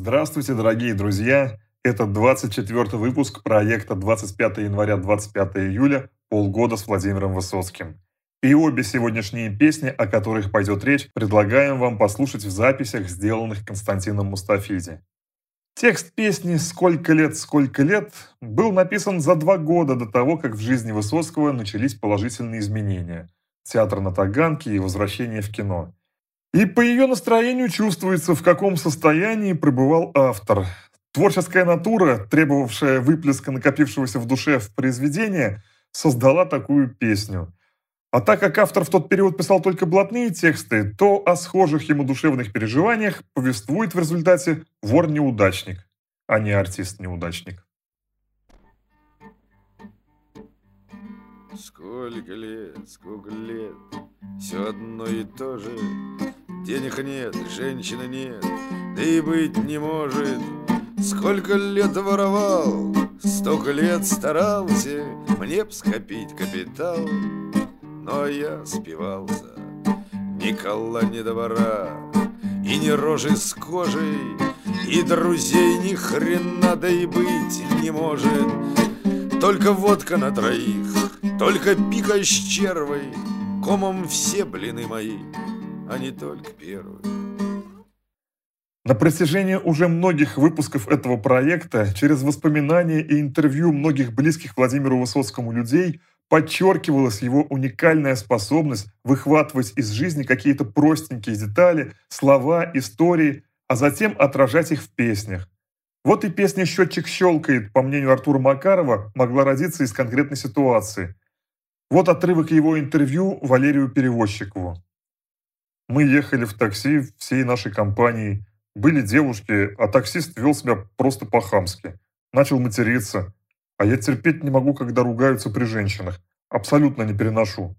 Здравствуйте, дорогие друзья! Это 24 выпуск проекта 25 января 25 июля «Полгода с Владимиром Высоцким». И обе сегодняшние песни, о которых пойдет речь, предлагаем вам послушать в записях, сделанных Константином Мустафиди. Текст песни «Сколько лет, сколько лет» был написан за два года до того, как в жизни Высоцкого начались положительные изменения. Театр на Таганке и возвращение в кино. И по ее настроению чувствуется, в каком состоянии пребывал автор. Творческая натура, требовавшая выплеска накопившегося в душе в произведение, создала такую песню. А так как автор в тот период писал только блатные тексты, то о схожих ему душевных переживаниях повествует в результате вор-неудачник, а не артист-неудачник. Сколько лет, сколько лет, все одно и то же. Денег нет, женщины нет, да и быть не может. Сколько лет воровал, столько лет старался Мне б скопить капитал, но я спивался. Ни кола, ни двора, и ни рожи с кожей, И друзей ни хрена, да и быть не может. Только водка на троих, только пика с червой, Комом все блины мои, а не только первый. На протяжении уже многих выпусков этого проекта, через воспоминания и интервью многих близких Владимиру Высоцкому людей, подчеркивалась его уникальная способность выхватывать из жизни какие-то простенькие детали, слова, истории, а затем отражать их в песнях. Вот и песня «Счетчик щелкает», по мнению Артура Макарова, могла родиться из конкретной ситуации. Вот отрывок его интервью Валерию Перевозчикову. Мы ехали в такси всей нашей компанией. Были девушки, а таксист вел себя просто по-хамски. Начал материться. А я терпеть не могу, когда ругаются при женщинах. Абсолютно не переношу.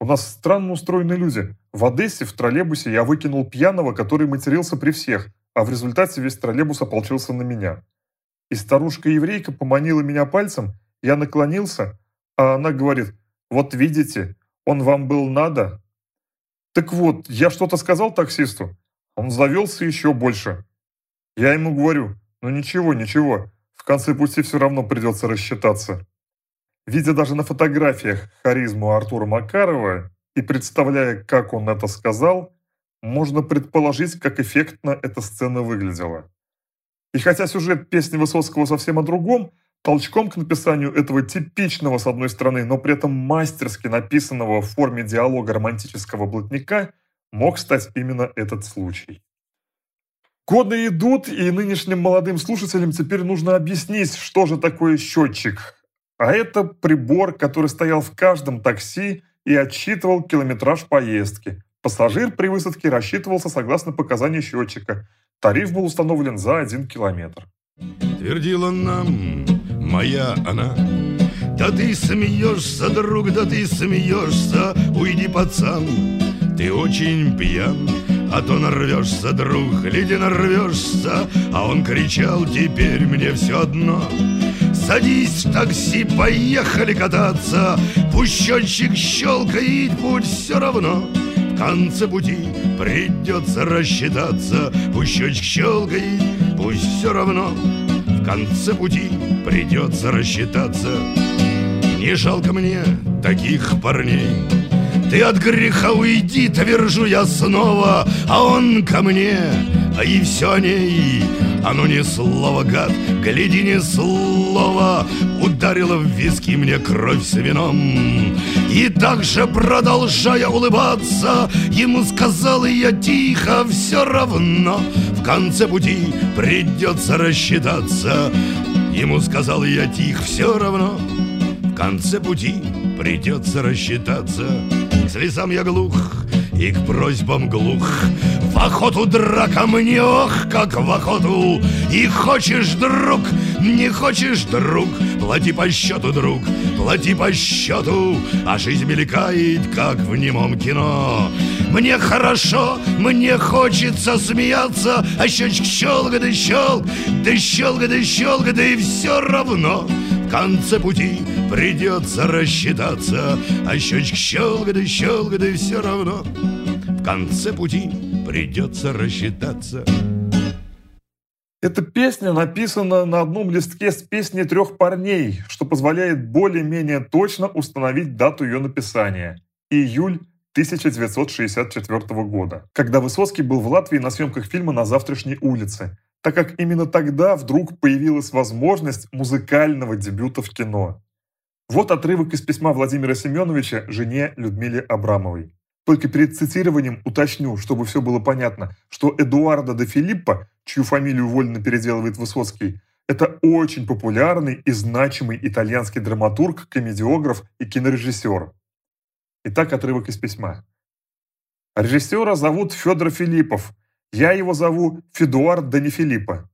У нас странно устроены люди. В Одессе в троллейбусе я выкинул пьяного, который матерился при всех, а в результате весь троллейбус ополчился на меня. И старушка-еврейка поманила меня пальцем, я наклонился, а она говорит, вот видите, он вам был надо. Так вот, я что-то сказал таксисту, он завелся еще больше. Я ему говорю, ну ничего, ничего, в конце пути все равно придется рассчитаться. Видя даже на фотографиях харизму Артура Макарова и представляя, как он это сказал, можно предположить, как эффектно эта сцена выглядела. И хотя сюжет песни Высоцкого совсем о другом, толчком к написанию этого типичного, с одной стороны, но при этом мастерски написанного в форме диалога романтического блатника мог стать именно этот случай. Годы идут, и нынешним молодым слушателям теперь нужно объяснить, что же такое счетчик. А это прибор, который стоял в каждом такси и отсчитывал километраж поездки – Пассажир при высадке рассчитывался согласно показаниям счетчика. Тариф был установлен за один километр. Твердила нам моя она, да ты смеешься, друг, да ты смеешься, уйди, пацан, ты очень пьян. А то нарвешься, друг, гляди, нарвешься. А он кричал, теперь мне все одно. Садись в такси, поехали кататься. Пусть счетчик щелкает, будь все равно. Конце пути придется рассчитаться. Пусть щечек щелкает, пусть все равно. В конце пути придется рассчитаться. Не жалко мне таких парней. Ты от греха уйди, твержу я снова А он ко мне, а и все о ней а ну ни слова, гад, гляди ни слова Ударила в виски мне кровь с вином. И также продолжая улыбаться Ему сказал я тихо, все равно В конце пути придется рассчитаться Ему сказал я тихо, все равно В конце пути придется рассчитаться К слезам я глух, и к просьбам глух. В охоту драка мне, ох, как в охоту. И хочешь, друг, не хочешь, друг, плати по счету, друг, плати по счету. А жизнь мелькает, как в немом кино. Мне хорошо, мне хочется смеяться, а щечек щелк, да щелк, да щелк, да щелк, да и все равно в конце пути придется рассчитаться, а щечек щелк, да щелк, да и все равно в конце пути придется рассчитаться. Эта песня написана на одном листке с песней трех парней, что позволяет более-менее точно установить дату ее написания – июль 1964 года, когда Высоцкий был в Латвии на съемках фильма «На завтрашней улице», так как именно тогда вдруг появилась возможность музыкального дебюта в кино. Вот отрывок из письма Владимира Семеновича жене Людмиле Абрамовой. Только перед цитированием уточню, чтобы все было понятно, что Эдуардо де Филиппо, чью фамилию вольно переделывает Высоцкий, это очень популярный и значимый итальянский драматург, комедиограф и кинорежиссер. Итак, отрывок из письма. Режиссера зовут Федор Филиппов. Я его зову Федуард да не Филиппа.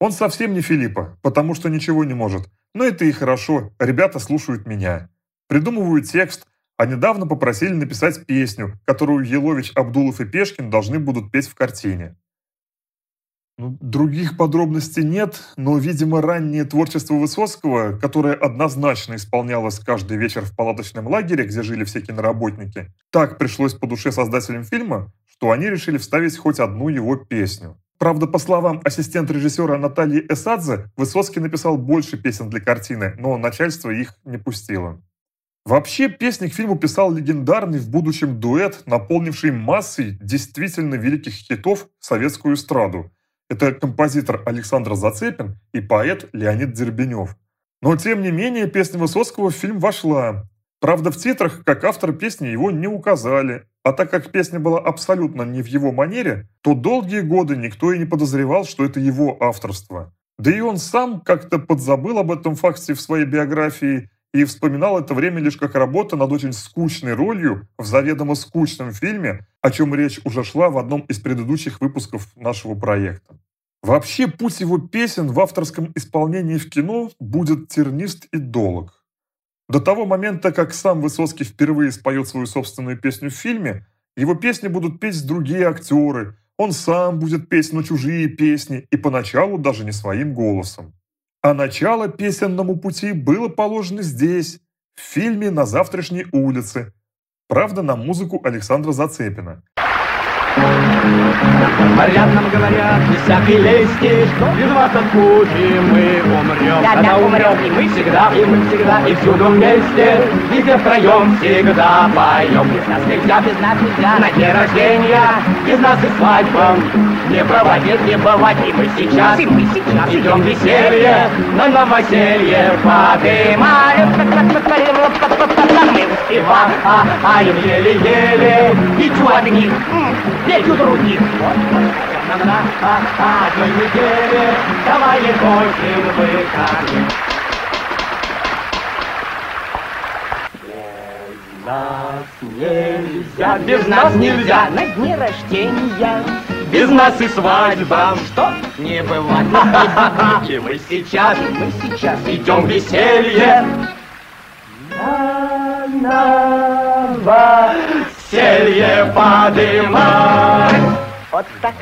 Он совсем не Филиппа, потому что ничего не может. Но это и хорошо, ребята слушают меня. Придумывают текст, а недавно попросили написать песню, которую Елович, Абдулов и Пешкин должны будут петь в картине. Ну, других подробностей нет, но, видимо, раннее творчество Высоцкого, которое однозначно исполнялось каждый вечер в палаточном лагере, где жили все киноработники, так пришлось по душе создателям фильма, что они решили вставить хоть одну его песню. Правда, по словам ассистента режиссера Натальи Эсадзе, Высоцкий написал больше песен для картины, но начальство их не пустило. Вообще, песни к фильму писал легендарный в будущем дуэт, наполнивший массой действительно великих хитов советскую эстраду. Это композитор Александр Зацепин и поэт Леонид Дербенев. Но, тем не менее, песня Высоцкого в фильм вошла. Правда, в титрах, как автор песни, его не указали. А так как песня была абсолютно не в его манере, то долгие годы никто и не подозревал, что это его авторство. Да и он сам как-то подзабыл об этом факте в своей биографии и вспоминал это время лишь как работа над очень скучной ролью в заведомо скучном фильме, о чем речь уже шла в одном из предыдущих выпусков нашего проекта. Вообще, путь его песен в авторском исполнении в кино будет тернист и долг. До того момента, как сам Высоцкий впервые споет свою собственную песню в фильме, его песни будут петь другие актеры, он сам будет петь, но чужие песни, и поначалу даже не своим голосом. А начало песенному пути было положено здесь, в фильме «На завтрашней улице». Правда, на музыку Александра Зацепина. Говорят нам, говорят, без всякой лести, что без вас от мы умрем. Да, Когда да, умрем, и мы всегда, и мы всегда, и всюду вместе, везде втроем всегда поем. Без нас нельзя, без нас нельзя, на дне рождения, без нас и свадьба. Не проводит, не бывать, и мы сейчас, И мы сейчас идем веселье, на новоселье подымаем. Мы успеваем. Успеваем еле-еле, и чу у других. На одной неделе, давай выходных. Без нас нельзя, без нас нельзя, На дне рождения. без нас и свадьба, что не бывает. И мы сейчас, Мы сейчас идем веселье. На новоселье подымать. вот так.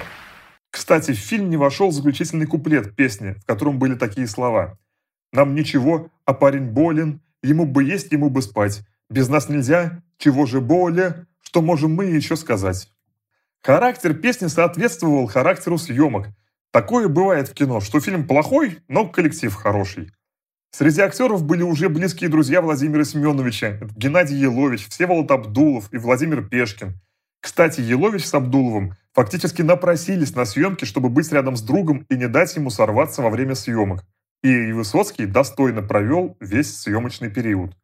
Кстати, в фильм не вошел заключительный куплет песни, в котором были такие слова. «Нам ничего, а парень болен, ему бы есть, ему бы спать. Без нас нельзя, чего же более, что можем мы еще сказать?» Характер песни соответствовал характеру съемок. Такое бывает в кино, что фильм плохой, но коллектив хороший. Среди актеров были уже близкие друзья Владимира Семеновича, Геннадий Елович, Всеволод Абдулов и Владимир Пешкин. Кстати, Елович с Абдуловым фактически напросились на съемки, чтобы быть рядом с другом и не дать ему сорваться во время съемок. И Высоцкий достойно провел весь съемочный период.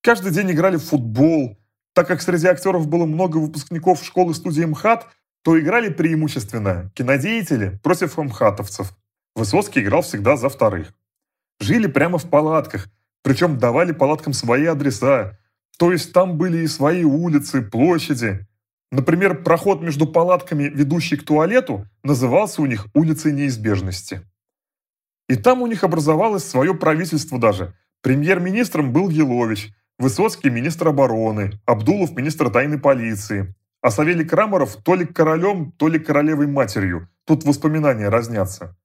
Каждый день играли в футбол. Так как среди актеров было много выпускников школы-студии МХАТ, то играли преимущественно кинодеятели против МХАТовцев. Высоцкий играл всегда за вторых. Жили прямо в палатках, причем давали палаткам свои адреса. То есть там были и свои улицы, площади. Например, проход между палатками, ведущий к туалету, назывался у них улицей неизбежности. И там у них образовалось свое правительство даже. Премьер-министром был Елович, Высоцкий – министр обороны, Абдулов – министр тайной полиции. А Савелий Крамаров то ли королем, то ли королевой матерью. Тут воспоминания разнятся.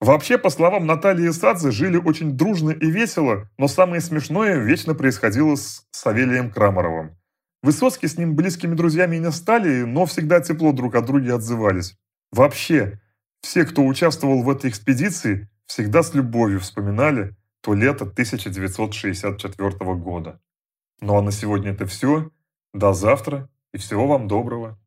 Вообще, по словам Натальи Садзе, жили очень дружно и весело, но самое смешное вечно происходило с Савелием Крамаровым. Высоцкий с ним близкими друзьями не стали, но всегда тепло друг от друга отзывались. Вообще, Все, кто участвовал в этой экспедиции, всегда с любовью вспоминали то лето 1964 года. Ну а на сегодня это все. До завтра и всего вам доброго.